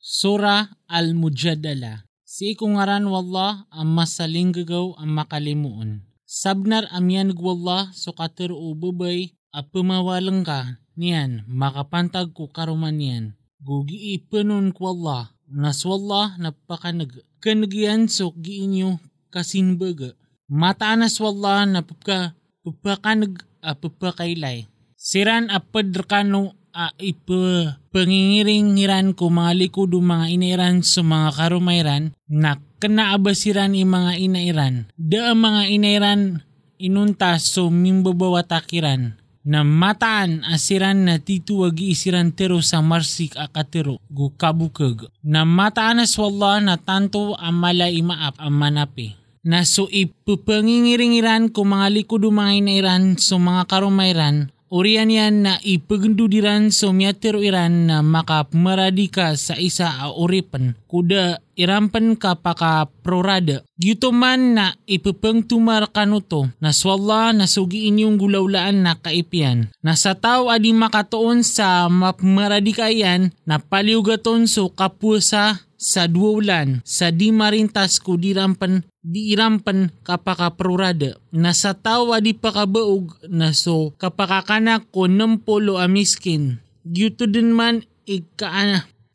Sura Al-Mujadala Si ikungaran wallah ang masaling gagaw ang makalimuon. Sabnar amyan gwallah so kater ubabay a pumawalang ka niyan makapantag ko karuman niyan. Gugi ipanon kwallah naswallah napakanag. Kanagyan so giinyo kasinbaga. Mataanas wallah na pupka pupakanag a pupakailay. Siran rekano a ipa pangingiring-ngiran ko mga likod mga inairan sa mga karumayran na kanaabasiran i mga inairan. Da mga inairan inunta so mimbabawa takiran na mataan asiran na tituwag isiran tero sa marsik akatero gu kabukag. Na mataan as wallah na tanto amala imaap ang manapi na so ipupangingiringiran ko mga likod mga inairan so mga karumayran Urian yan na ipagundudiran so miyatero iran na makamaradi ka sa isa a uripan kuda irampan ka paka prorada. Gito man na ipapangtumar kanuto na swalla na sugi inyong gulaulaan na kaipian. Na sa tao adi makatoon sa mapamaradi ka yan na paliugaton so kapusa sa duwulan sa di marintas ko di rampan di irampan kapaka prurada na sa tawa di pakabaog na so kapakakana ko nampolo amiskin. Gyuto din man ika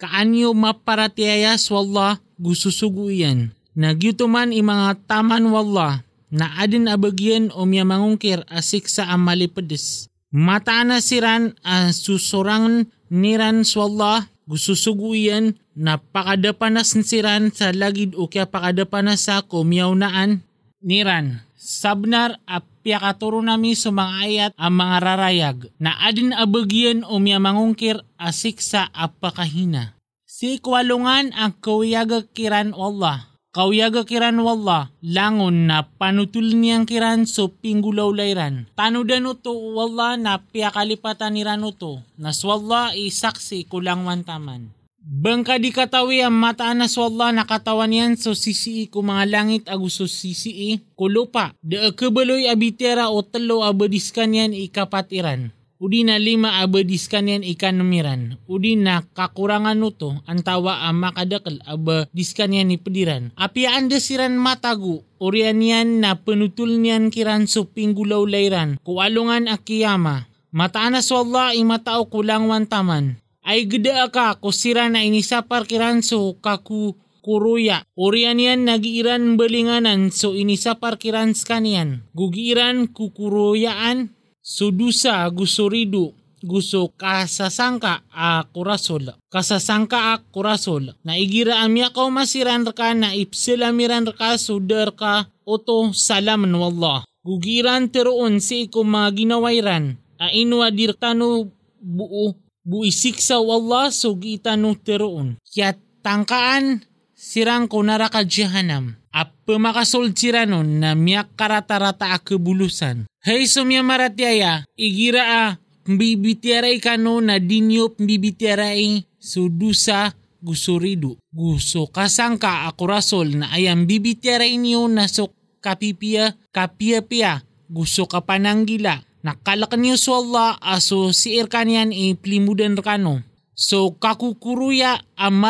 kaanyo maparatiayas wallah gususuguyan. Na gyuto man imanga taman wallah na adin abagyan o miya mangungkir asik sa amalipedes. Mataana siran ang susurangan niran swallah gususuguyan na pakadapanas siran sa lagid o kaya pakadapanas sa kumyawnaan niran. Sabnar apya katuro nami sa mga ayat ang mga rarayag na adin abagyan o miya mangungkir asik sa apakahina. Si kwalungan ang kawiyaga kiran Allah. Kawiyaga kiran wallah, langon na panutul niyang kiran so pinggulaw layran. Tanudan uto wallah na piyakalipatan ni ranuto, naswallah isaksi kulang wantaman. Bangka di katawi ang mataan na swalla na katawan yan so sisii ko mga langit aguso sisii ko lupa. De kebaloy abitera o telo abadiskan yan ikapatiran. Udi na lima abadiskan yan ikanomiran. Udi na kakurangan nuto antawa ang makadakal abadiskan yan ipediran. Apiaan desiran matagu Orian yan na penutul niyan kiran so pinggulaw layran. Kualungan akiyama. Mataan na swalla imatao kulang wantaman ay geda ka kusira na inisapar kiranso kaku kuruya. Orian yan nagiiran balinganan so inisapar kirans kanian. Gugiran kukuruyaan sudusa gusuridu gusto kasasangka a kurasol. Kasasangka a kurasol. Na igira amya ka masiran ka na ipsilamiran ka sudar ka oto salaman wallah. Gugiran teroon si ko mga ginawairan. A inwa dirtano buo buisik sa Allah so giitano teroon. Kya tangkaan sirang ko naraka jahanam. At pumakasol siranon na miyak karata-rata a kebulusan. Hey sumya maratyaya, igira a mbibitiaray kano na dinyo mbibitiaray sudusa gusuridu. Gusto kasangka akurasol na ayang bibitiaray niyo na so kapipia kapia-pia. Gusto ka pananggila nakalakan niyo so Allah aso si Irkanian e plimudan rekano. So kakukuruya ang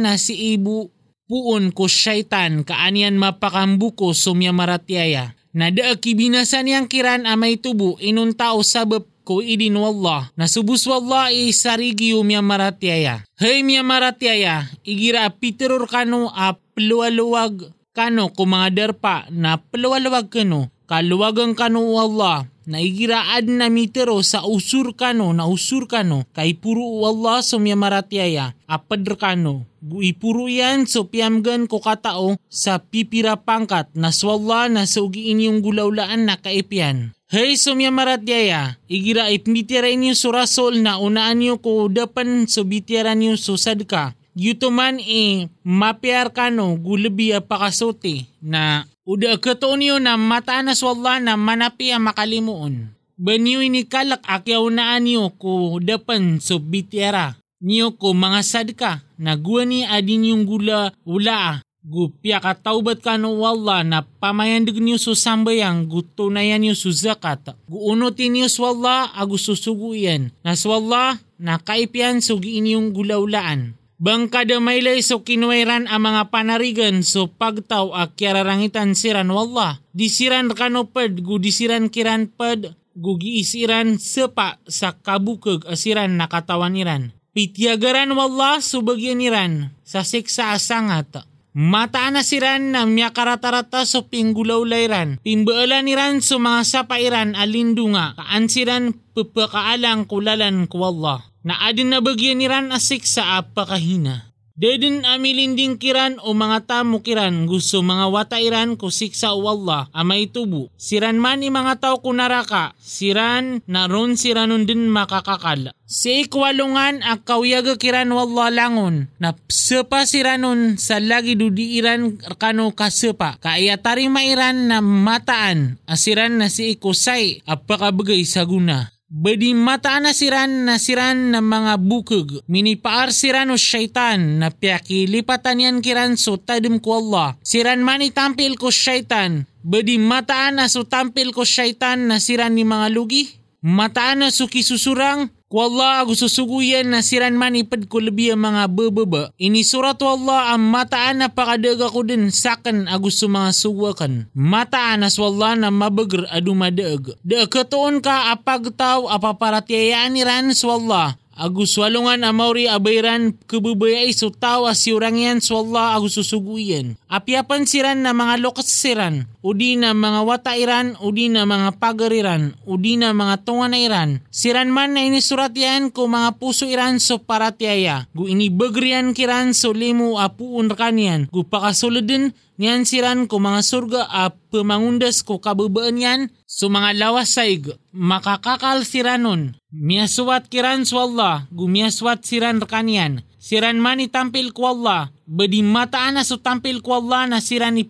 na si ibu puon ko syaitan kaanian mapakambuko sumya maratyaya. Nada kibinasan yang kiran amay tubo inun tao sabab ko idin wallah. Nasubus wallah i sarigi umya maratyaya. Hey miya maratyaya, igira piteror kano a peluwaluwag kano ko mga darpa na peluwaluwag kano. Kaluwagang kano wallah naigiraan na mitero sa usur kano na usur kano kay puro Allah sumya maratyaya apad kano ipuro yan so piamgan ko katao sa pipira pangkat na swalla na sa ugi inyong gulaulaan na kaipian. Hey sumya maratyaya, igira ipmitira inyo surasol na unaan niyo ko dapan so bitira niyo susad ka. Yuto man e mapiar kano gulabi pakasote na Uda kato niyo na mataanas wala na manapi ang makalimuon. Banyo ini kalak akyaw na niyo ko dapan so bitiara. Niyo ko mga sadka na guwa ni adin yung gula ula Gupya ka taubat ka no wala na pamayandig niyo so sambayang guto na yan niyo so zakat. Guunutin niyo so wala agu susuguyan. Nas wala na kaipian so giin yung gulaulaan. Bangka damaylay so kinuwairan ang mga panarigan so pagtaw a kiararangitan siran wallah. Disiran kanopad gu disiran kiran pad gu giisiran sepa sa kabukag asiran nakatawan iran. Pitiagaran wallah subagyan iran sa siksa asangat. Mataan na siran na miya karatarata so pinggulaw layran. Pimbaalan niran so mga sapairan alindunga. Kaan siran pupakaalang kulalan ko Allah na adin na bagyan niran asik sa apakahina. Dedin amilinding kiran o mga tamo kiran gusto mga watairan ko siksa o Allah amay tubo. Siran man mga tao kunaraka, siran naron siranon din makakakal. Si ikwalungan ak kawiyaga kiran wallah langon na sepa siranon sa lagi dudiiran kano kasepa. Kaya tari mairan na mataan asiran na si ikusay apakabagay sa guna. Badi mataan na siran na siran ng mga bukog. Minipaar siran o syaitan na piyaki lipatan yan kiran so tadim ko Allah. Siran man itampil ko syaitan. Badi mataan na so tampil ko syaitan na siran ni mga lugi. Mataan na so kisusurang Wallah ako susuguyan na siran man ipad ko labi ang mga bababa. Ini surat wallah ang mataan na pakadaga ko din sakan ako sa mga suwakan. Mataan as wallah na mabagr adu madaag. Da katuon ka apag tao apaparatiyayaan ni ran wallah. Agus walungan amauri abayran kebubayay so tao asiurang yan so Allah agus susuguyan. Apiapan siran na mga lokas siran, udi na mga watairan, udi na mga pagariran, udi na mga tunga na iran. Siran man na inisurat yan ko mga puso iran so paratiaya. Gu ini bagrian kiran so limu apuun kanyan. Gu pakasuludin niyan siran ko mga surga a pemangundas ko kababaan yan so mga lawas saig makakakal siranon miaswat kiran so Allah gumiaswat siran kanyan siran man itampil ko Allah badi mataan na so tampil ko Allah na siran ni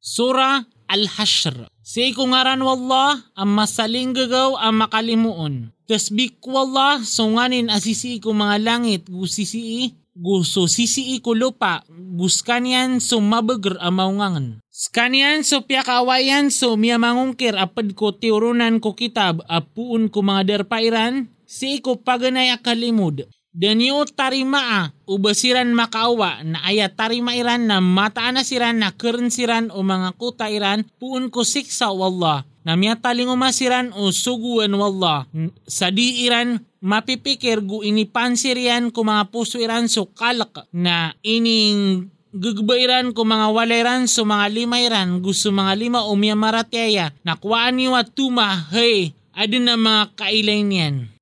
pumakadaag Sura Al-Hashr Say ko ngaran wallah ang masaling gagaw ang makalimuon. Tasbik wallah sunganin asisi ko mga langit gusisi gusto sisi ko lupa, guskanian so mabagr amaungangan. Skanian so piyakawayan so miya mangungkir apad ko tiurunan ko kitab apuun ko mga derpairan, si ko paganay akalimod. Danyo tarimaa ubasiran makaawa na aya tarimairan na mataan na siran na siran o mga kutairan puun ko siksa wallah na miyataling umasiran o suguan wallah. Sa diiran mapipikir gu ini pansirian ko mga puso iran so kalak na ining gagbayran ko mga walairan so mga limairan gusto mga lima o miya maratyaya nakwaan niyo at tuma hey adin na mga kailay niyan.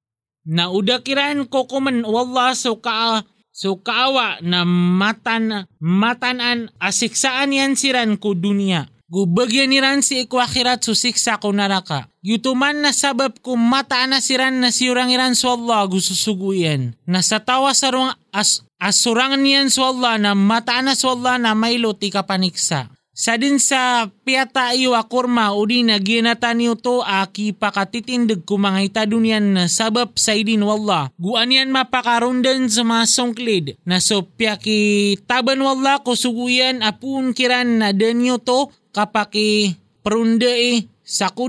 Na udakiran ko kuman wallah so ka so kaawa na matan matanan asiksaan yan siran ko dunia. Gubagyan niran si ikwakirat susiksa ko naraka. Yutuman na sabab ko mataan na siran na siurang iran so Allah gususuguyan. Na sa rung as, asurangan niyan so Allah na mataan na so Allah na maylo ti kapaniksa. Sa din sa piyata iyo akurma udi na ginata niyo to aki pakatitindig ko mga itadunyan na sabab sa idin wallah. Guan yan mapakarundan sa mga songklid na so piyaki taban wallah ko suguyan apun kiran na danyo to kapaki perunda eh. O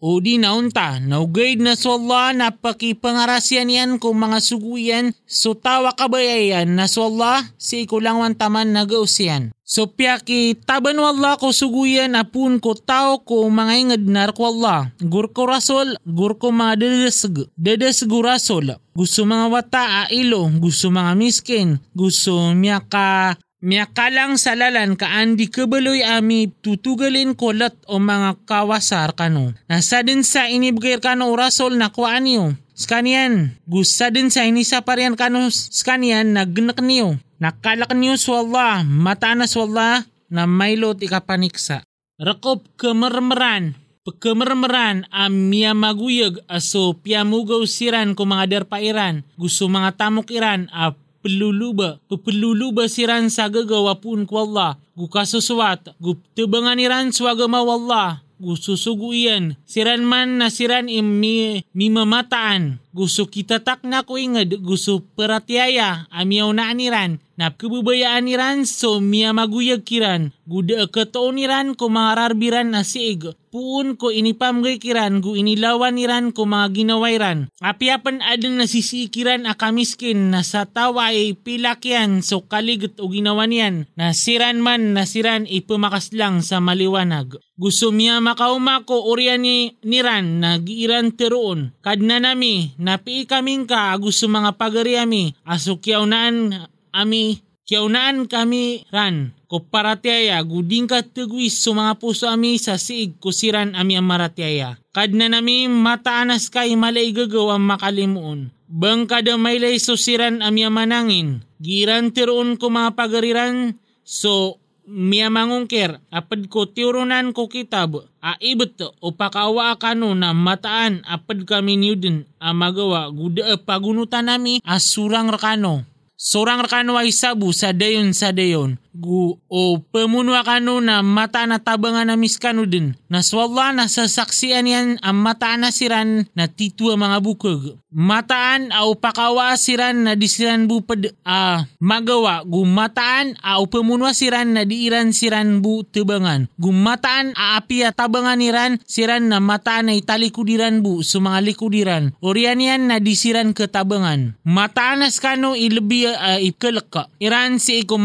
di naunta, naugaid na so Allah na pakipangarasyan yan kung mga suguyan, so tawa kabayayan na so Allah si ikulangwan taman nagausyan. So piyaki taban wallah ko suguyan apun ko tao ko mga ingad nar ko Allah. Gur ko rasol, gur ko mga dadasag, dadasag rasol. Gusto mga wata a ilo, gusto mga miskin, gusto miya ka Miyakalang salalan kaan di kabaloy ami tutugalin kolat o mga kawasar kano. Nasa din sa inibigay kano rasol na kuaan niyo. Skanian, gusa din sa inisa parian kano skanian na gnak niyo. Nakalak niyo swalla, matanas wala na maylot ikapaniksa. Rakop kemermeran, pagkemermeran ang miya maguyag aso piamugaw siran ko mga derpairan. Gusto mga tamok iran a peluluba, pepeluluba siran sa gagawa pun ko Allah, gukasuswat, guptebangan iran swagama wallah, gususuguyan, siran man na siran imi mimamataan, gusto kita tak na ko ingad gusto peratiaya amiyaw na aniran na kebubayaan niran so miya maguyag kiran. Guda ketoon niran ko mangararbiran na siig puun ko inipamgay kiran gu inilawan niran ko mga ginawairan apiapan adan nasisikiran akamiskin na sa tawa ay pilakyan so kaligot o ginawan yan nasiran man nasiran ipamakas lang sa maliwanag gusto miya makauma ko orian ni niran na giiran teroon kad na nami napi kaming ka gusto mga pagariami asukyaw naan ami kiaunaan kami ran ko paratiaya guding ka tugwis so mga puso ami sa siig kusiran ami ang maratiaya. Kad na nami mataanas kay malay gagaw ang makalimuon. Bang kada may lay susiran ami ang manangin. Giran tiroon ko mga pagariran so miya mangungkir apad ko tiurunan ko kitab a ibet o pakawa na mataan apad kami niyudin a magawa guda pagunutan nami asurang rakano Sorang rakano ay sabu sa dayon sa dayon. Gu o pemunwa kano na mata na tabangan na miskano din. Na sa saksian yan ang mata na siran na titwa mga bukog. Mataan au pakawa siran na disiran bupad a uh, magawa. Gumataan au pemunwa siran na diiran siran bu tebangan. Gumataan a api tabangan niran siran na mataan ay talikudiran bu mga likudiran. Orian yan na disiran ke tabangan. Mataan na skano ilbi uh, ikalaka. Iran si iko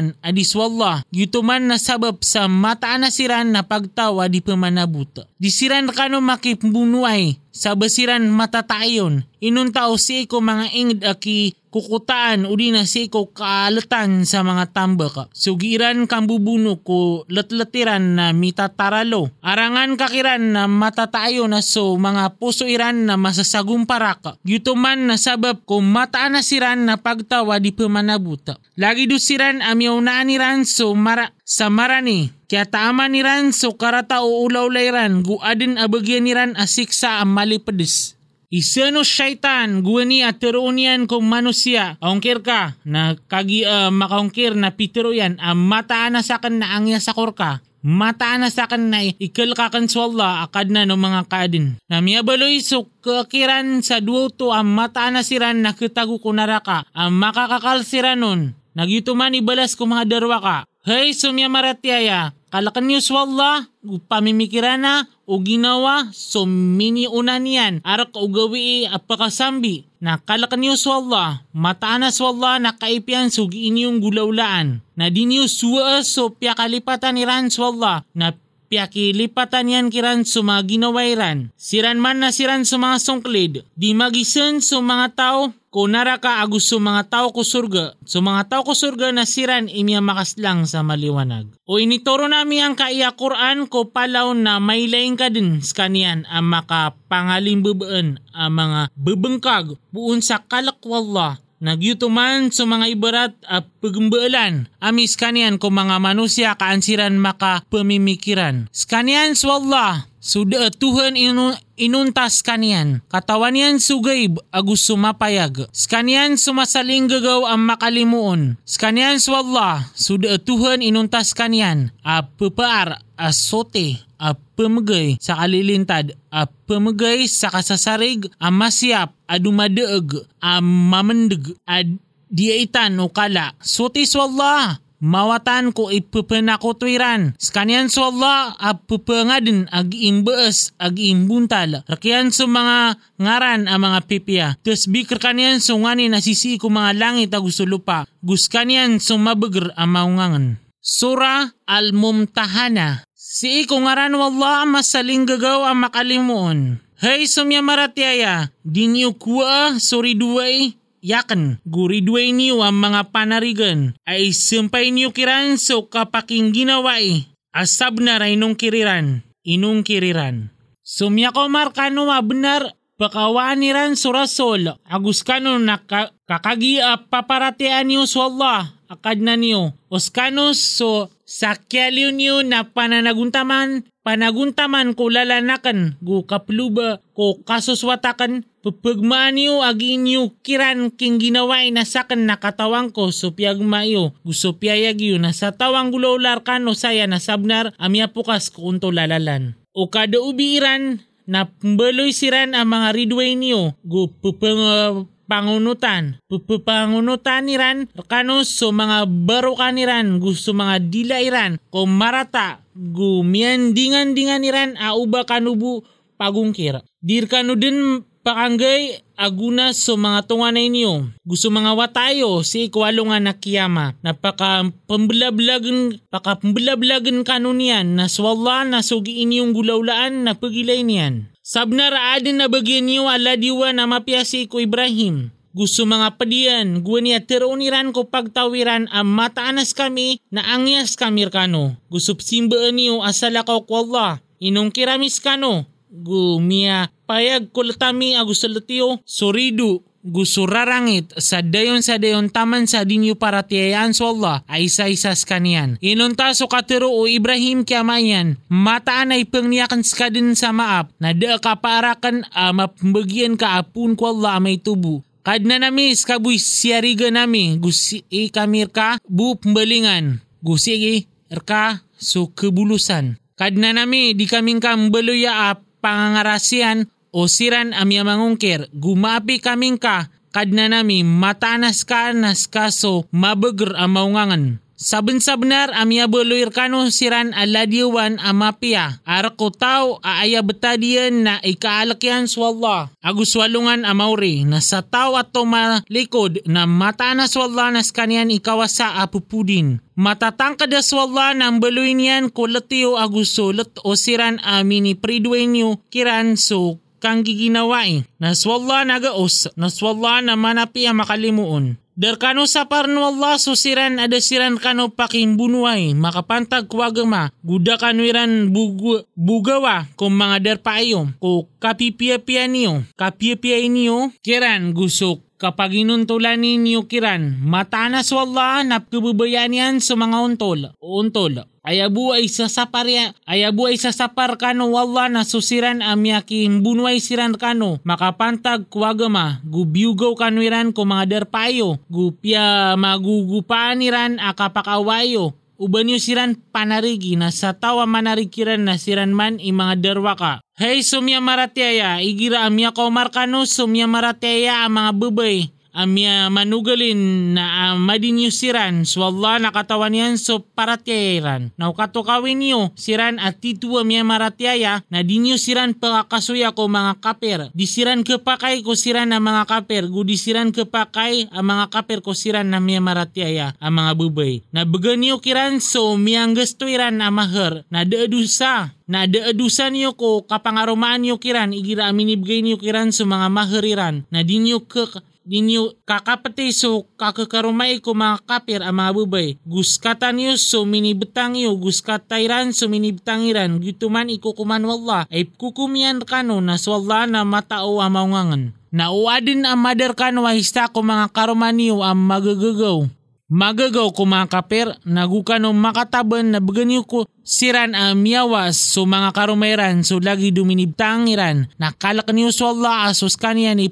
mararbiran adis wallah yutuman na sabab sa mataan na siran na pagtawa di pamanabuta. Disiran kano makipbunuay sa basiran matatayon. Inuntao si iko mga ingid aki kukutaan o na si ikaw kaalatan sa mga tambak. Sugiran kang bubuno ko latlatiran na mitataralo. Arangan kakiran na matatayo na so mga puso iran na masasagumparak. Yutuman na sabab ko mataan na siran na pagtawa di pamanabuta. Lagi do siran amyaw na aniran so mara sa marani. Kaya tama ni ran so karata o ulaw layran gu adin abagyan ni ran asiksa ang malipadis. Isano syaitan guwani at terunian kung manusia ongkir ka na kagi uh, makaongkir na pitero yan ang mataan na sa kan na angya sa korka mataan na sa kan na ikal ka kan swalla akad na no mga kadin. Na miyabaloy so kakiran sa duo to ang mataan na siran na kitago kunaraka ang makakakal siranon. Nagyutuman ibalas ko mga darwa ka. Hey sumya maratyaya, kalakan niyo swalla, pamimikirana, o ginawa so mini una niyan. Arak o gawi apakasambi na kalakan niyo sa Allah mataan sa Allah na kaipian so inyong gulaulaan na di niyo suwa so piya kalipatan iran sa Allah na piakilipatan yan kiran sa mga ginawairan. Siran man na siran sa mga sungklid, di magisan sa mga tao Kunara ka agus sa mga tao ko surga, sa mga tao ko surga na siran imya makaslang sa maliwanag. O initoro nami ang kaiya Quran ko palaw na may laing ka din sa kaniyan ang makapangaling bubaan ang mga bebengkag buon sa kalakwallah Nagyutuman sa mga ibarat at pagumbalan. Amis kanian ko mga manusia kaansiran maka pemimikiran. Skanian swallah Suda Tuhan inu, inuntas kanian. Katawan yan sugayb agus sumapayag. Skanian sumasaling gagaw ang makalimuon. Skanian swallah. Suda Tuhan inuntas kanian. A pepaar asote a pemegay sa kalilintad a pemegay sa kasasarig a masyap a dumadeeg a mamendig a diaitan o kala. Sote swallah mawatan ko ipupanakotwiran. Skanian so Allah apupangadin ag imbees ag imbuntal. Rakian so mga ngaran ang mga pipya. Tes bikr kanian so ngani nasisi ko mga langit ag lupa. Gus kanian so mabagr ang maungangan. Sura Al-Mumtahana Si iko ngaran wallah masaling gagaw ang makalimuon. Hey sumya maratyaya, dinyo kuwa suri duway yakan guridway niyo ang mga panarigan ay sumpay niyo kiran so kapaking ginaway asab na rainong kiriran inong kiriran. Sumya ko markano benar pakawaan niran surasol agus kano na ka, kakagi paparatian niyo so Allah akad na niyo. Oskanos so sakyaliw niyo na pananaguntaman panaguntaman ko lalanakan gu kapluba ko kasuswatakan pupagmaan niyo agi niyo kiran king ginaway na sakan nakatawang ko iyo gusto piyayag iyo na sa tawang gulaular kano saya na sabnar amya pukas ko unto lalalan. O kada ubiiran na pembeloy siran ang mga ridway niyo gu pupeng uh, pangunutan. Pupupangunutan niran kano so mga barukan niran gusto mga dila iran ko marata gu miandingan-dingan niran auba kanubu pagungkir. Dir kanu din pakanggay aguna so mga tunganay niyo. Gusto mga watayo si ikwalo nga nakiyama. Napaka pambelablagan, paka pambelablagan kanunian na swalla na sugiin yung gulaulaan na pagilay niyan. Sabna raadin na bagyan niyo ala diwa na mapiyasi ko Ibrahim. Gusto mga padiyan, guwa niya tiruniran ko pagtawiran ang mataanas kami na angyas kami kano. Gusto simbaan niyo asala ko Allah. Inong kiramis kano. Gumia payag kulatami agusalatiyo suridu gusurarangit sa dayon sa dayon taman sa dinyo para tiyayaan so Allah ay isa-isas kaniyan. Inunta so katiro o Ibrahim kiamayan, mataan ay pangniyakan skadin sa maap, na da kaparakan uh, mapambagyan ka apun ko Allah may tubo. Kad na nami skabuy siyariga nami, gusi i kamir ka, bu pembalingan, gusi i erka so kebulusan. Kad na nami di kaming ka mbaluya a pangangarasian o siran amya mangungkir, gumapi kaming ka, kadna nami matanas ka nas kaso mabeger amaungangan. Saben sabnar amya beluir kano siran aladiwan amapia. Arako tao aaya betadian na ikaalakyan swalla. Agus walungan amauri na sa tao ato malikod na matanas swalla nas kanyan ikawasa apupudin. Matatangkad swalla ng beluin yan kulatiyo agusulot o siran amini pridwen kiran so kang giginawai. Naswalla nagaos, naswalla na manapi ang makalimuon. Darkano sa parno Allah susiran ada siran kano pakin bunuay makapantag kwagama guda kanwiran bugu, bugawa kung mga darpayo ko kapipia-pia niyo kapipia niyo kiran gusok kapag inuntulan ninyo kiran matanas wala napkababayaan yan sa mga untol untol Ayabu ay sasapar ya, ayabu ay sasapar kano wala na susiran amyaki bunway siran kano. Makapantag kuwagama gubyugaw kanwiran ko mga derpayo gupya magugupaan iran akapakawayo uban yu siran panarigi na sa tawa manarikiran na siran man i mga derwaka. Hey sumya maratyaya, igira amya ko markano sumya maratyaya ang mga bubay amya manugalin na uh, madinyo siran so Allah nakatawan yan so paratyairan. Now katukawin niyo siran at titu amya maratyaya na dinyo siran pangakasuya ko mga kaper. Disiran kepakay ko siran na mga kaper. Gudisiran kepakay ang mga kaper ko siran na miya maratyaya ang mga bubay. Na bagan niyo kiran so miyang gusto iran na mahar na deedusa na deedusan niyo ko kapangarumaan niyo kiran igira aminibgay niyo kiran sa mga mahariran na di niyo ke ninyo kakapati so kakakarumay ko mga kapir ang mga bubay. Guskatan niyo so minibetang iyo, guskatairan so minibtangiran, gituman ikukuman wala, ay kukumian kano na swalla na matao ang maungangan. Nauadin ang madar kano hista ko mga karuman niyo ang magagagaw. Magagaw ko mga kapir, nagukano makataban na baganyo ko siran ang miyawas so mga karumayran so lagi duminibtang iran. Nakalak niyo so Allah asos kanya ni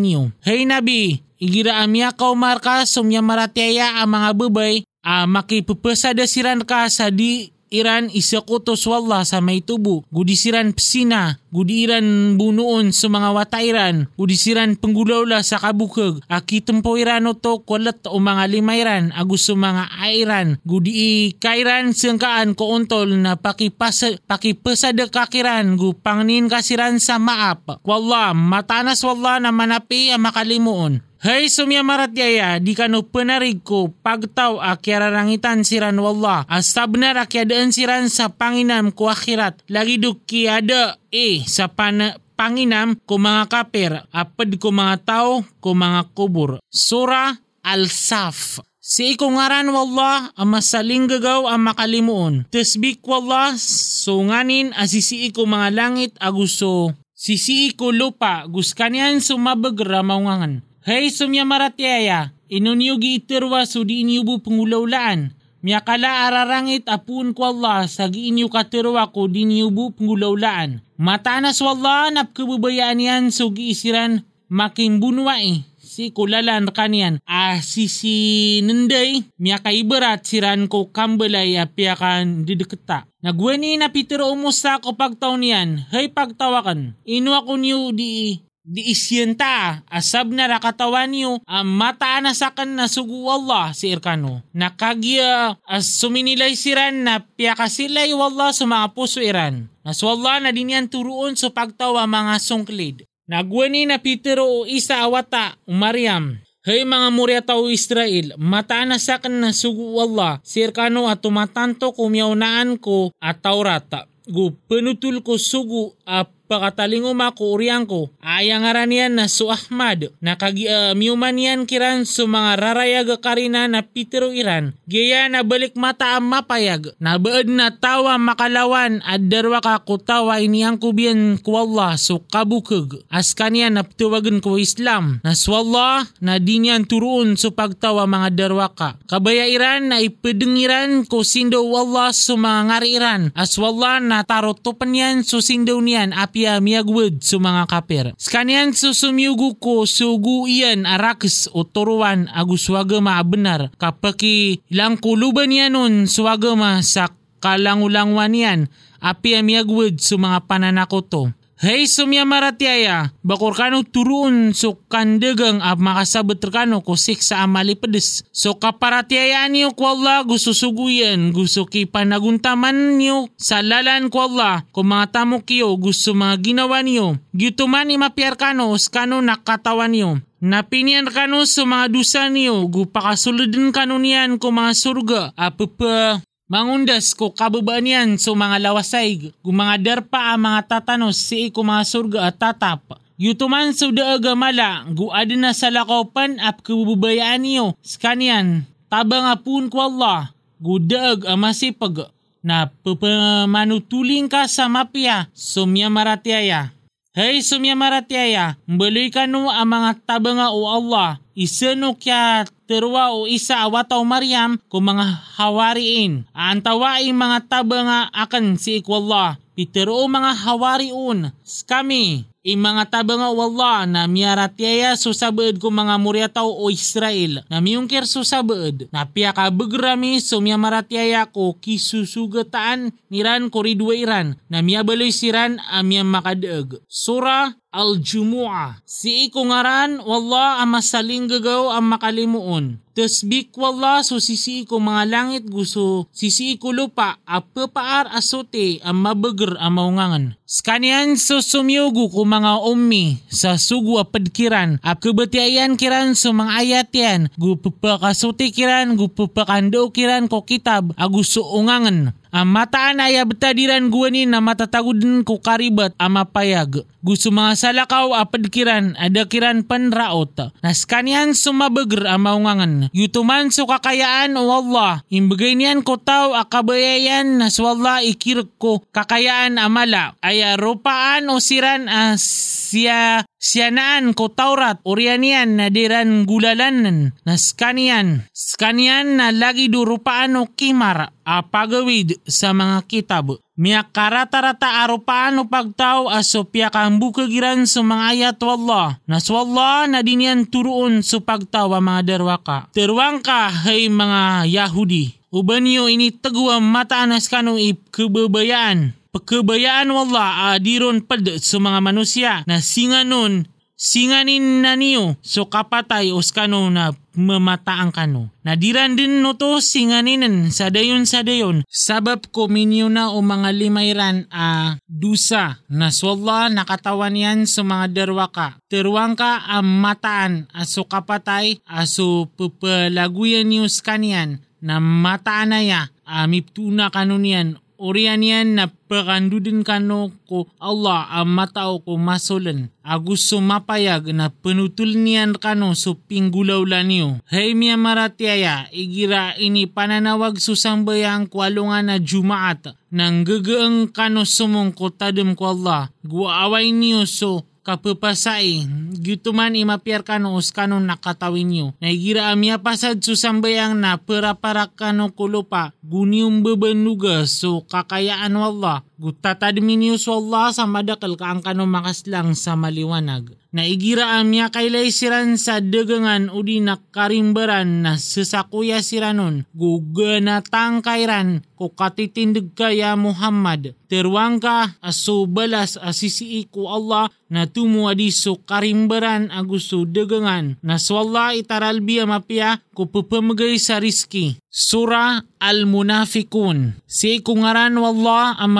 niyo. Hey Nabi, igira amya ka marka so maratiaya ang mga bubay, uh, makipupasada siran ka sa di Iran isakutos wala sa may tubo. Gudisiran psina, gudiran bunuon sa mga watairan, gudisiran penggulawla sa kabukag. Aki tempoirano to kulat o mga limayran, agus sa mga airan. Gudi kairan sangkaan ko untol na pakipasa, pakipasada kakiran, gu pangnin kasiran sa maap. Wala, matanas wala na manapi ang makalimuon. Maratyaya di kano penarig ko pagtaw akyararangitan siran wallah astabnar akyadaan siran sa panginam ko akhirat lagi duki ada eh sa pan panginam ko mga kapir apad ko mga tao ko mga kubur. Sura Al-Saf Si ikungaran wallah ang masaling gagaw ang makalimuon. Tasbik wallah sunganin asisi ko mga langit aguso. Sisi ko lupa guskanian sumabagra maungangan. Hey sumya maratyaya, inunyugi itirwa so di inyubu pangulaulaan. Miyakala ararangit apun ko Allah sa giinyo katirwa ko di inyubu pangulaulaan. Matanas wallah napkababayaan yan so giisiran making bunwa eh. si kulalan kanian a sisi nenday miya kaiberat siran ko kambelay a piyakan dideketa. Nagweni na Peter umusa ko pagtaw niyan, hay pagtawakan, ino ako niyo di di isyenta asab na rakatawan niyo ang mataan na sakan na sugu Allah si Irkano. Nakagya as suminilay siran na piyakasilay wallah sa mga puso iran. Nas wallah na din yan turuon sa pagtawa mga sungklid. Nagwani na Peter o isa awata Mariam. Hey mga muryata o Israel, mataan na sakan na sugu Allah si Irkano at tumatanto kumyaunaan ko at Taurata. Gu penutul ko sugu at pakatalinguma ko uriang ko. Ayang aranian na su Ahmad na kagi uh, miuman yan kiran su mga rarayag karina na pitero iran. Gaya na balik mata ang mapayag. Na baad na tawa makalawan at darwa ka kutawa iniyang kubiyan ko Allah so kabukag. As kanya na tuwagan ko Islam. Na swallah na di niyan turuon so pagtawa mga darwa ka. Kabaya iran na ipedengiran ko sindo Allah so mga ngari iran. As wallah na tarotopan yan so sindo niyan api siya miyagwid sa mga kapir. Skanian susumyugu ko sugu iyan arakis o turuan aguswaga maabenar kapaki ilang kuluban yan nun swaga ma sa kalangulangwan yan api amiyagwid sa mga pananakoto. Hey sumya maratiaya, bakor kano turun so kandegang ab makasabot kano ko sik sa amali pedes. So kaparatiayaan niyo ko Allah gusto suguyan, gusto ki panaguntaman niyo sa lalan ko Allah, kung mga tamo kiyo gusto mga ginawa niyo. Gituman imapiar kano, kano nakatawan niyo. Napinian kano sa mga dusa niyo, gupakasuludin kano niyan ko mga surga, apapa Mangundas ko kababaan yan so mga lawasay, kung mga darpa ang mga tatanos si ko mga surga at tatap. Yutuman so daaga mala, guad na sa lakopan at kabubayaan niyo, skanian, tabang apun ko Allah, gudaag ang masipag, na pupamanutuling ka sa mapya, sumya maratiaya. Hey sumya maratiaya, mbaloy ka no ang mga tabanga o Allah, isano kya terwa o isa awataw Maryam kung mga hawariin. Aantawaing mga taba nga akan si ikwallah. Pitero mga hawariun. Skami. I mga taba nga wala na miyaratyaya susabad ko mga muryataw o Israel na miyungkir susabad na piyaka begrami so miyamaratyaya ko kisusugataan niran koridwa iran na miyabaloy siran amiyam makadeeg. Sura Al-Jumu'ah. Si ikungaran, wala ang masaling gagaw ang makalimuon. Tasbik wala so sisi ko mga langit gusto sisi ko lupa apapaar asote ang mabagar ang maungangan. Skanian so sumyugo ko mga ummi sa sugu apadkiran ap kabatiayan kiran so mga ayat yan gupapakasote kiran gupapakando kiran ko kitab aguso ungangan ang mataan ay abtadiran guwanin na matatagudin ko karibat amapayag. Gusto mga salakaw apadkiran adakiran panraot. Naskanian sumabagr ang maungangan. Yutuman so kakayaan o Allah. Imbagay niyan ko tao akabayayan na swalla ikirik ko kakayaan amala. Ay rupaan o siran as siya siyanaan ko Taurat orianian na diran gulalanan na skanian. Skanian na lagi durupaan o kimar apagawid sa mga kitab. Miya karata-rata arupaan o pagtaw aso piya kang bukagiran sa mga ayat wallah. Nas wallah na dinyan turuon sa pagtaw mga derwaka. Terwang ka hay mga Yahudi. Uban ini tagwa mataanas kanong ipkababayaan pagkabayaan wala adiron pad sa mga manusia na singanon singanin na niyo. So kapatay oskano na mamataan kano. Nadiran din no to singaninan sa dayon sa dayon. Sabab ko minyo na o mga limayran a dusa. Na swalla nakatawan yan sa mga derwaka. Terwang ka ang mataan. Aso kapatay aso pupalaguyan niyo skanian na mataan na ya. Amiptuna kanunian Orian yan na pakandudin kano ko Allah ang matao ko masulan. Agus sumapayag na penutul niyan kano so pinggulaw laniyo. Hey miya maratiaya, igira ini pananawag susangbayang kwalungan na Jumaat. Nang gagaang kano sumong ko tadem ko Allah. Guaway niyo so kapapasay, gituman imapiar kano uskano nakatawin nyo. Naigira amya pasad susambayang na pera-para kano kulupa, gunium bebenuga so kakayaan wala, Gutatadmin sa Allah sa madakal ka ang kano makaslang sa maliwanag. Naigira amya kailay siran sa dagangan o di nakarimbaran na sasakuya siranon. Guga tangkairan ko katitindig kaya Muhammad. Terwang ka aso balas asisi ko Allah na tumu adiso karimbaran aguso dagangan. Na swalla itaralbi amapya ko pupamagay sa riski. Sura Al-Munafikun. Si kungaran wallah ang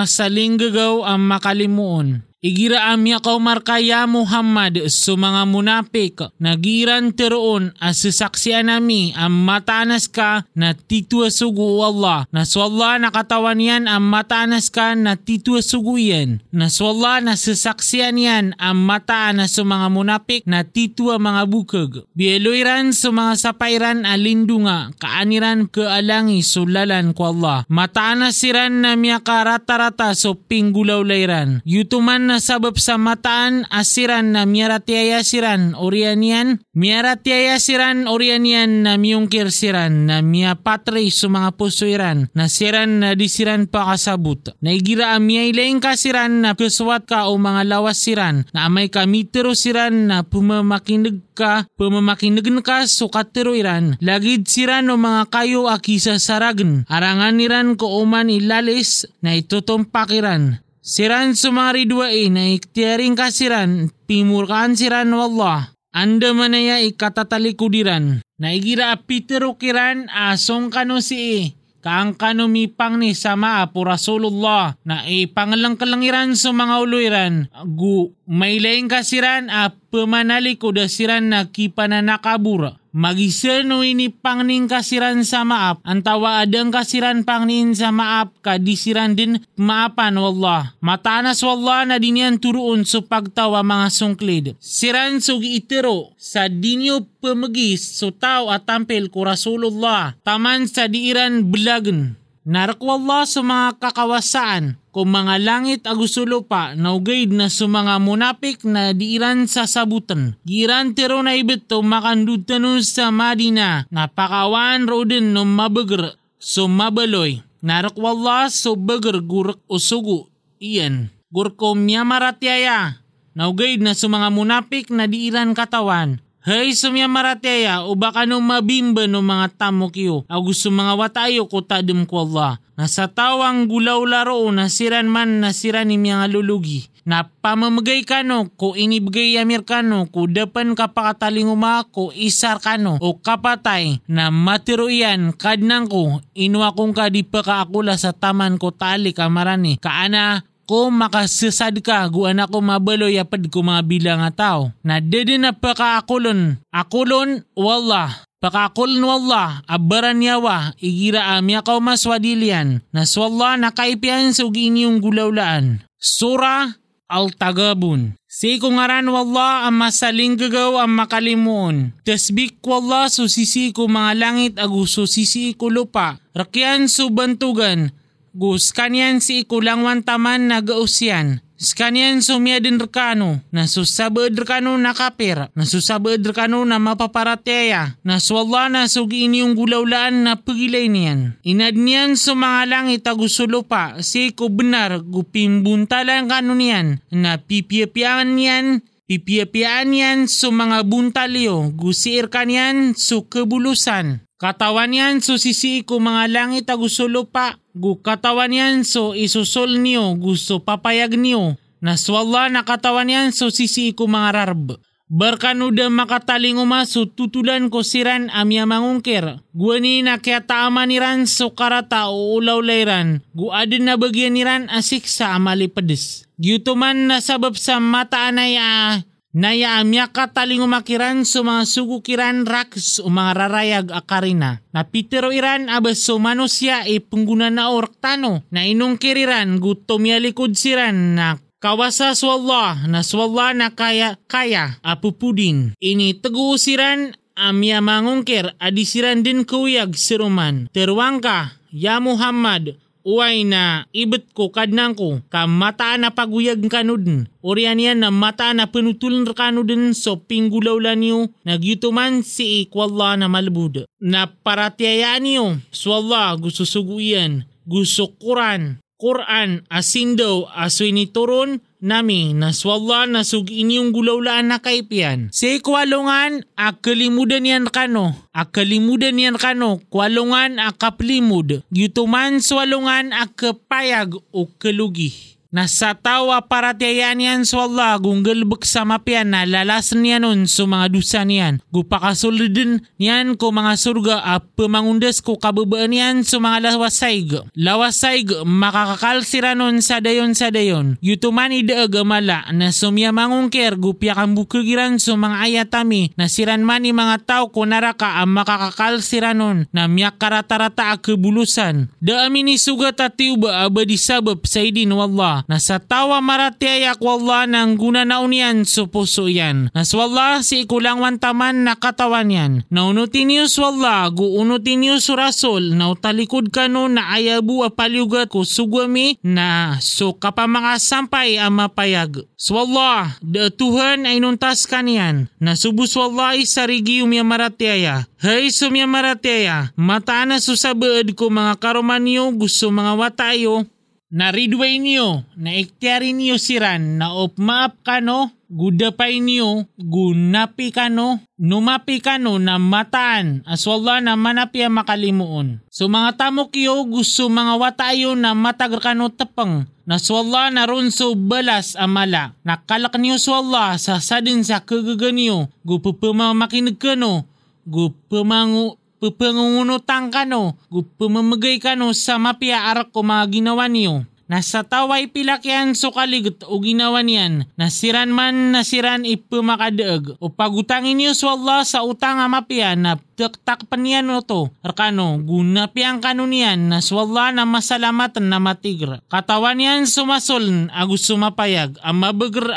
gagaw ang makalimuon. Igira amya kau markaya Muhammad so mga munapik nagiran teroon as sasaksiyan nami ang matanas ka na titua sugu Allah. Na swalla nakatawan yan ang matanas ka na titua sugu yan. Na swalla na sasaksiyan yan ang mataanas so mga munapik na titua mga bukag. Bieloiran so mga sapairan alindunga kaaniran kealangi sulalan ko Allah. Mataanas siran na miya ka rata-rata so pinggulaw layran. Yutuman na sabab sa mataan asiran na miyaratiaya siran orianian, miyaratiaya siran orianian na miyungkir siran na miya patre mga pusuiran na siran na disiran pa kasabut. Naigira amiyay laing kasiran na kuswat ka o mga lawas siran na amay kamitero siran na pumamakinig ka, pumamakinig ka so katiroiran. Lagid siran o mga kayo akisa saragan. Arangan niran ko uman ilalis na itutumpakiran. Siran sumaridwai na iktiyaring kasiran, pimurkaan siran wallah. Anda manaya ikatatalikudiran. Na igira pitero kiran asong kano si kaang kano mipang ni sama po Rasulullah na ipangalang kalangiran sa mga uluiran. Gu may laing kasiran a pemanali ko dasiran na kipananakabura Magiseno ini pangning kasiran sa maap, antawa adang kasiran pangnin sa maap ka disiran din maapan wallah. Matanas wallah na dinyan turuon so pagtawa mga sungklid. Siran so giitero sa dinyo pemegis so tao at tampil ko Rasulullah. Taman sa diiran belagen. Narakwallah sa mga kakawasaan kung mga langit agusulo pa naugaid na sa mga munapik na diiran sa sabutan. Giran tero na ibito makandutanun sa Madina na pakawan rodin no mabagar so mabaloy. Narakwallah so bagar gurak o sugu iyan. Gurko miyamaratyaya naugaid na sa mga munapik na diiran katawan Hay sumya marateya o baka no mabimba no mga tamo kiyo. Agusto mga watayo ko tadim ko Allah. Nasa tawang gulaw laro na siran man na siran ni mga lulugi. Na pamamagay ka no ko inibigay amir ka no ko dapan kapakataling uma ko isar ka o kapatay na matiro iyan kadnang ko inuwa kong ka di pa kaakula sa taman ko tali kamarani. Kaana ko makasasad ka guan ako mabaloy apad ko mga bilang nga. Na dede na pakaakulon. Akulon, wallah. Pakakulon wallah, abaran yawa, igira amya kaw maswadilian. Naswallah nakaipian sa inyong gulawlaan. Sura Al-Tagabun. Si kungaran wallah ang masaling gagaw ang makalimuon. Tasbik wallah so sisi ko mga langit agu so sisi ko lupa. Rakyan so bantugan Gus kanyan si ikulangwan taman nagausyan. Skanian sumya din rekano, na susabad rekano na kapir, na susabad rekano na mapaparateya, na swalla na sugi ini yung gulaulaan na pagilay niyan. Inad niyan sa mga langit agusulo pa, si ko benar gupimbuntalan kano niyan, na pipiapian niyan, pipiapian niyan sa mga buntalyo, gusiir kanyan sa kebulusan. Katawan yan so sisi ko mga langit agusulo pa. Gu katawan yan so isusol niyo gusto papayag niyo. Naswalla na katawan yan so sisi ko mga rarb. Barkanuda makataling umaso tutulan ko siran amya mangungkir. Guani na kaya taama so karata o ulaw layran. Guadin na bagyan niran asik sa amali pedes. Gyutuman na sabab sa mata anay ah, Naya amya kataling umakiran so mga sugukiran raks o mga rarayag akarina. Na pitero iran abas so manusia e pengguna na tano na inong kiriran gutom likod siran na kawasa swallah na swallah na kaya kaya apupudin. Ini tegusiran amya mangungkir adisiran din kuyag siruman. Terwangka, ya Muhammad, uway na ibet ko kadnang ko ka mata na paguyag kanudin. Orian yan na mata na penutulan kanudin so pinggulaw lan niyo nagyutuman si ikwalla na malbud. Na paratiyayaan niyo swalla gusto suguyan gusto kuran Quran asindo aswini turun nami naswalla nasug inyong gulaulaan na kaipian. Sa kwalungan akalimudan yan kano, akalimudan yan kano, kwalungan akaplimud, yutuman swalungan akapayag o kalugi. Nasa tawa para tiyayan yan so Allah kung galbak sa mapian na lalasan niya nun so mga dusa niyan. Gupakasulidin niyan ko mga surga at pamangundas ko kababaan niyan so mga lawasayg. Lawasayg makakakalsira nun sa dayon sa dayon. Yutuman idaag mala na sumya mangungkir gupya kang bukigiran so mga ayatami na siran man ni mga tao ko naraka ang makakakalsira nun na miyak karatarata akabulusan. Da amin isugat at tiuba abadi sabab sa idin wallah na sa tawa maratiayak wallah nang guna na unian so puso yan. Nas wallah si ikulang wantaman na katawan yan. Naunutin niyo wallah guunutin niyo su rasul na utalikod ka no na ayabu apaliugat ko sugwami na so kapamanga sampay ang mapayag. Swallah, da Tuhan ay nuntas kanian. Na subus wallah isarigi umya maratiaya. Hay sumya maratiaya, mataan na susabaad ko mga karoman niyo gusto mga watayo na ridway niyo, na iktiyari niyo siran, na opmaap kano, gudapay niyo, gunapi kano, numapi kano na mataan, aswalla na manapi makalimuon. So mga tamok yo, gusto mga watayo na matagar kano tapang, na swalla na ron so balas amala, nakalak niyo swalla sa sadin sa kagaganyo, gupupamamakinig kano, gupamangu pupangungunutang kano, pumamagay kano sa mapia arak ko mga ginawa niyo. Nasa taway pilakyan so kaligot o ginawa niyan, nasiran man nasiran ipumakadaag, o pagutangin niyo sa Allah sa utang amapya na taktak pa niyan o to, arkano, gunapiang kano niyan na swalla na masalamatan na matigra. Katawan niyan sumasol agus sumapayag, ang mabagr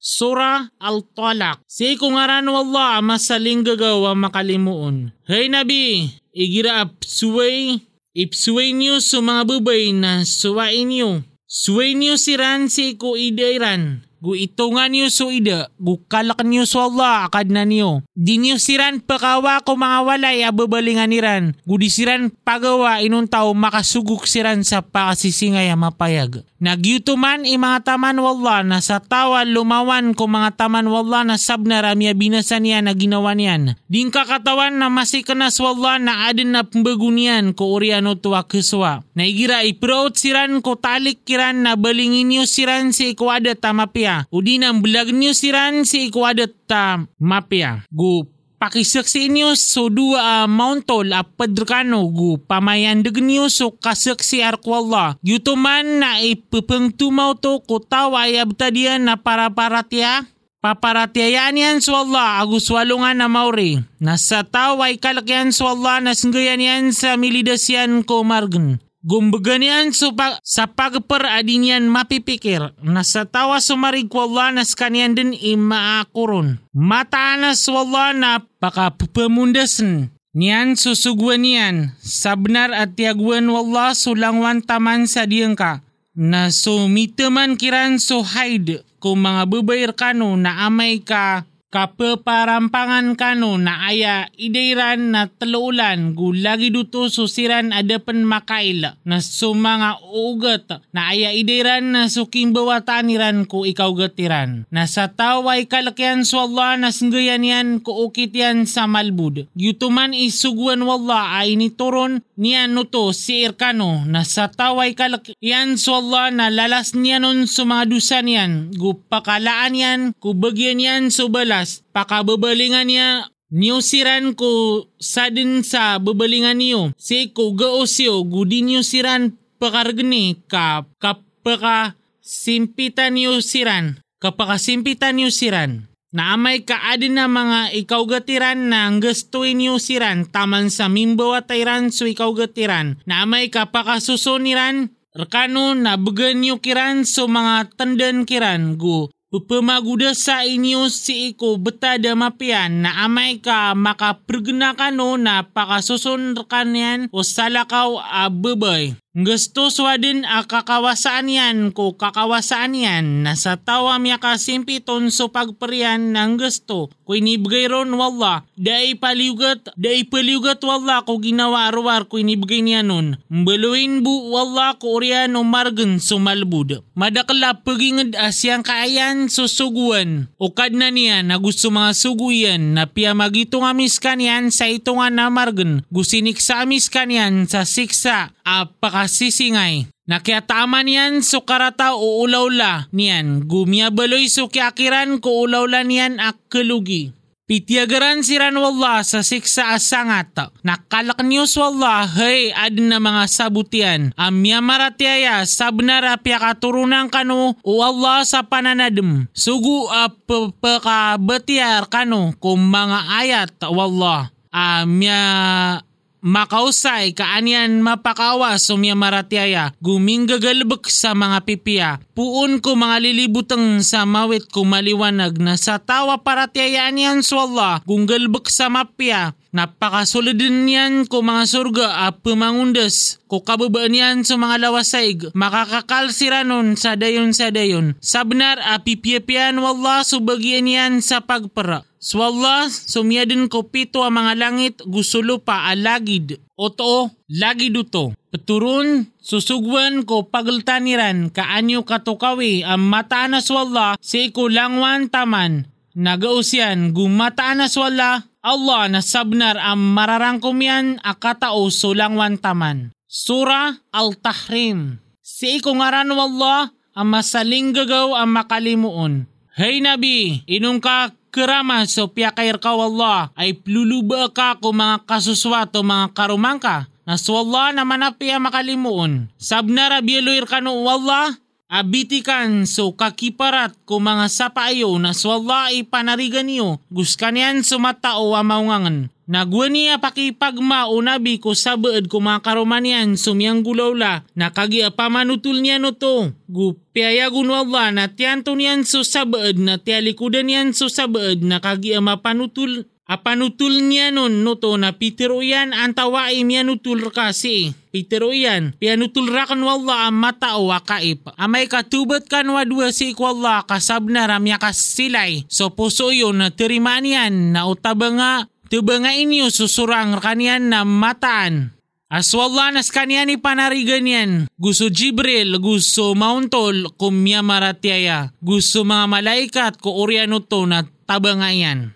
ang maungangan. Sura Al-Talaq. Si kungaran wallah masaling gagawa makalimuon. Hey Nabi, igira ap suway, ipsuway niyo sa mga babay na suwain niyo. Suway niyo si Ran si ko idairan. Gu itungan niyo so ida, gu kalak niyo so Allah akad na niyo. Di niyo siran pakawa ko mga walay ababalingan ni Ran. Gu di siran pagawa inun tao makasuguk siran sa pakasisingay mapayag. Nagyutuman i mga taman wala na sa tawa lumawan ko mga taman wala na sabna ramya binasan niya na ginawa niyan. Din kakatawan na masikanas wala na adin na pembagunian ko oriano tuwa keswa. Naigira iprout siran ko talik kiran na balingin niyo siran si ikwada tamapia. Udi nang belag niyo siran si ikwada tamapia. Gu pakisaksi niyo so dua uh, mauntol a padrkano gu pamayandag niyo so kasaksi arkwalla. Yutuman na ipapangtumaw to ko taway abtadian na para paratya Paparatiayan yan so Allah agus walungan na mauri. Nasa taway kalakyan so Allah na singgayan yan sa milidasyan ko margan. Gumbaganian so pa, sa pagper adinyan mapipikir na sa tawa sumarig wala na kanyan din imaakuron. Mataanas wala na pakapamundasan. Niyan susugwan niyan, sabnar at tiagwan wala sulangwan taman sa diyang ka, na sumitaman kiran so hide kung mga babayr kano na amay ka kapeparampangan kano na aya ideiran na talulan gulagi duto susiran adapan makaila na sumanga ugat na aya ideiran na suking bawataniran ko ikaw gatiran na sa taway kalakyan so Allah na singgayan yan ko ukit yan sa malbud yutuman isugwan wala ay nituron niyan nuto si Irkano na sa taway kalakyan so Allah na lalas niya nun sumadusa niyan gupakalaan yan kubagyan yan subala oras, pakababalingan niya Niyo siran ko sa din sa babalingan niyo. Si ko gaosyo, gudi niyo siran pakargni ka kapaka simpitan niyo siran. Kapaka simpitan niyo siran. Naamay ka adin na mga ikaw gatiran na ang gustuin niyo siran taman sa mimbaw at iran so ikaw gatiran. Naamay ka pakasusunniran Rekano na niyo kiran so mga tandan kiran gu Pupamaguda sa inyo si iko betada mapian na amay ka makapergna kano na pakasusun kanyan o salakaw a babay. Gusto swadin a kakawasaan yan ko kakawasaan yan. Na sa tawa miya kasimpiton so pagparian ng gusto ko inibigay ron wala dai paliugat dai paliugat wala ko ginawa arwar ko inibigay niya nun mbaluin bu wala ko orian o margan sumalbud madakla pagingad asyang kaayan susuguan. O kad na niya na gusto mga suguyan na piya magito nga miskan sa ito nga na margan gusinik sa miskan yan sa siksa apakasisingay. Nakiataman yan so karata o ulawla niyan. Gumiyabaloy so kiakiran ko ulawla niyan ak kelugi. Pitiagaran si Ranwallah sa siksa asangat. Nakalak niyos wallah, hey, adin na mga sabutian. Amya maratiaya, sabnara pia katurunan kano, o Allah sa pananadem. Sugu apapakabatiar kano, kung mga ayat, wallah. Amya makausay kaanian mapakawa sumya maratiaya guminggagalbek sa mga pipiya puon ko mga lilibutang sa mawit ko maliwanag na sa tawa paratiaya niyan swalla gunggalbek sa mapya Napakasulidin niyan ko mga surga a pumangundas ko kababaan yan sa mga lawasay makakakalsiranon sa dayon sa dayon. Sabnar a pipiapian wallah subagyan yan sa pagpara. Swallah, sumyadin ko pito ang mga langit, gusulo pa alagid. Oto, lagid uto. Peturun, susugwan ko pagaltaniran, kaanyo katukawi, ang mataan na swalla, si langwan taman. Nagausyan, gumataan na swalla, Allah na sabnar ang mararangkom yan akatao sulangwan taman. Sura Al-Tahrim. Si iko ngaran wallah, ang masaling gagaw ang makalimuon. Hey Nabi, inong ka kerama so piyakair ka wallah ay pluluba ka ko mga kasuswato mga karumangka na swallah na manapya makalimuon. Sabna rabieloir ka no wallah abitikan so kakiparat ko mga sapaayo na swallah ipanarigan niyo guskanian sumatao amaungangan. Nagwa niya pakipagma o nabi ko sa baad ko mga karomanian sumiyang gulawla na kagi pamanutul niya no to. Gupyayagun wala na tiyanto niyan so sa baad na tialikudan niyan so sa baad na kagi mapanutul Apanutul niya nun no to na pitiro yan ang tawaim yan nutul kasi. Pitiro yan. Pianutul rakan wala ang mata o wakaip. Amay katubat kan wadwa si ikwalla kasabna ramya kasilay. So puso yun na tirimaan yan na utaba nga Tuba nga inyo susurang kanyan na mataan. Aswalla nas kanyan ni panarigan yan. Gusto Jibril, gusto Mauntol, kumya maratiaya. Gusto mga malaikat ko oriano to na taba nga yan.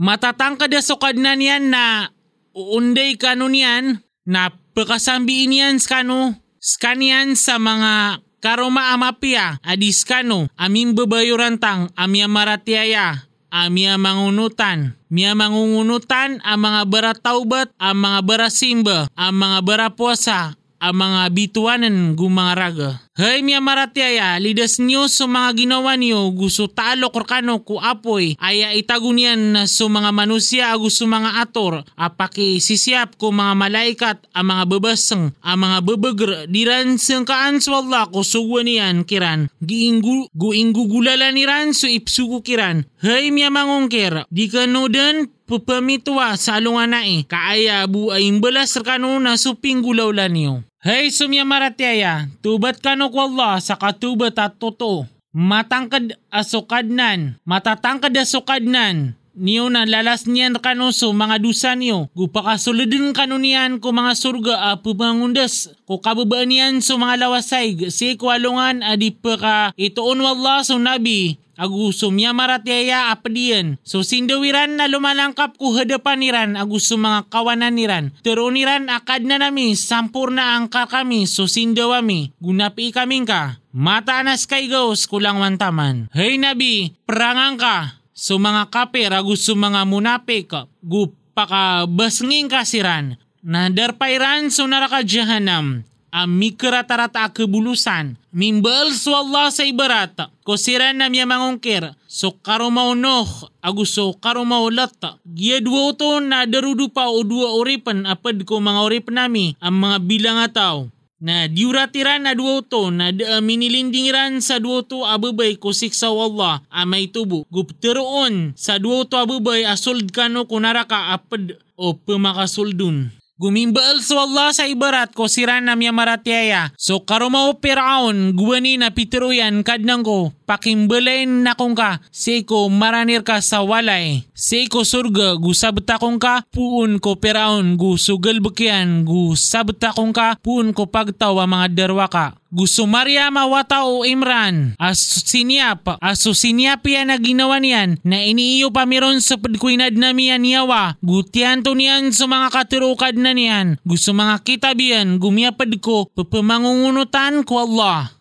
Matatangkad asukad na niyan na uunday kano niyan na pakasambiin yan skano. Skanian sa mga karoma amapia adis kano aming babayurantang amya maratiaya amya mangunutan. Miya mangungunutan ang mga barataubat, ang mga barasimba, ang mga barapuasa, ang mga bituanan gumangaraga. Hay miya maratiaya, lidas niyo sa mga ginawa niyo, gusto talo korkano ku apoy, aya itagunian na sa mga manusia gusto mga ator, apaki sisiap ko mga malaikat, ang mga babasang, ang mga babagr, diran sang kaan swalla ko suwa niyan kiran, giinggu, guinggugulala niran so ipsuko kiran. Hay miya mangungkir, di ka no den, pupamitwa sa alungan na eh, kaaya bu ay imbalas kano na suping gulawlan niyo. Hey sumya maratiaya, tubat ka no Allah sa katubat at totoo. Matangkad asukadnan, matatangkad asukadnan, niyo na lalas niyan kano so mga dusa niyo. Gupakasuludin kano niyan ko mga surga a pumangundas. Ko kababaan niyan so mga lawasay. Si kwalungan adi pa ka itoon wallah so nabi agusum ya maratyaya apadian. So sindawiran na lumalangkap ko hadapan niran agusum mga kawanan niran. Pero niran akad na nami sampur na angka kami so sindawami. Gunapi kaming ka. Matanas kay gaos kulang wantaman. Hey Nabi, perangang ka. So mga kapir agusum mga munapik gupaka basnging kasiran. Na darpairan so naraka jahanam amikratarata kebulusan. Mimbal su Allah sa ibarat. Kusiran na miya mangungkir. So karumaw noh. Aguso karumaw lata. Gia dua to na darudu pa o dua oripan apad ko mga oripan nami. Ang mga bilang ataw. Na diuratiran na dua to na da minilindingiran sa dua to ababay ko siksa Allah amay tubo. Gupteroon sa dua to ababay asold kano kunara ka apad o pemakasoldun. Gumimbal sa Allah sa ibarat ko siran na miya maratyaya. So karumaw piraon guwani na pitiruyan kadnang ko pakimbalain na kong ka seko maranir ka sa walay. Seko surga gusabta kong ka puun ko piraon gusugal bukyan gusabta kong ka puun ko pagtawa mga derwa ka. Gusto Maria mawata o Imran. Aso sinyap, aso sinyap yan na ginawa niyan na iniiyo pa miron sa pagkuinad na miyan niyawa. Gutian to niyan sa mga katirukad na niyan. Gusto mga kitabiyan, gumiyapad ko, papamangungunutan ko Allah.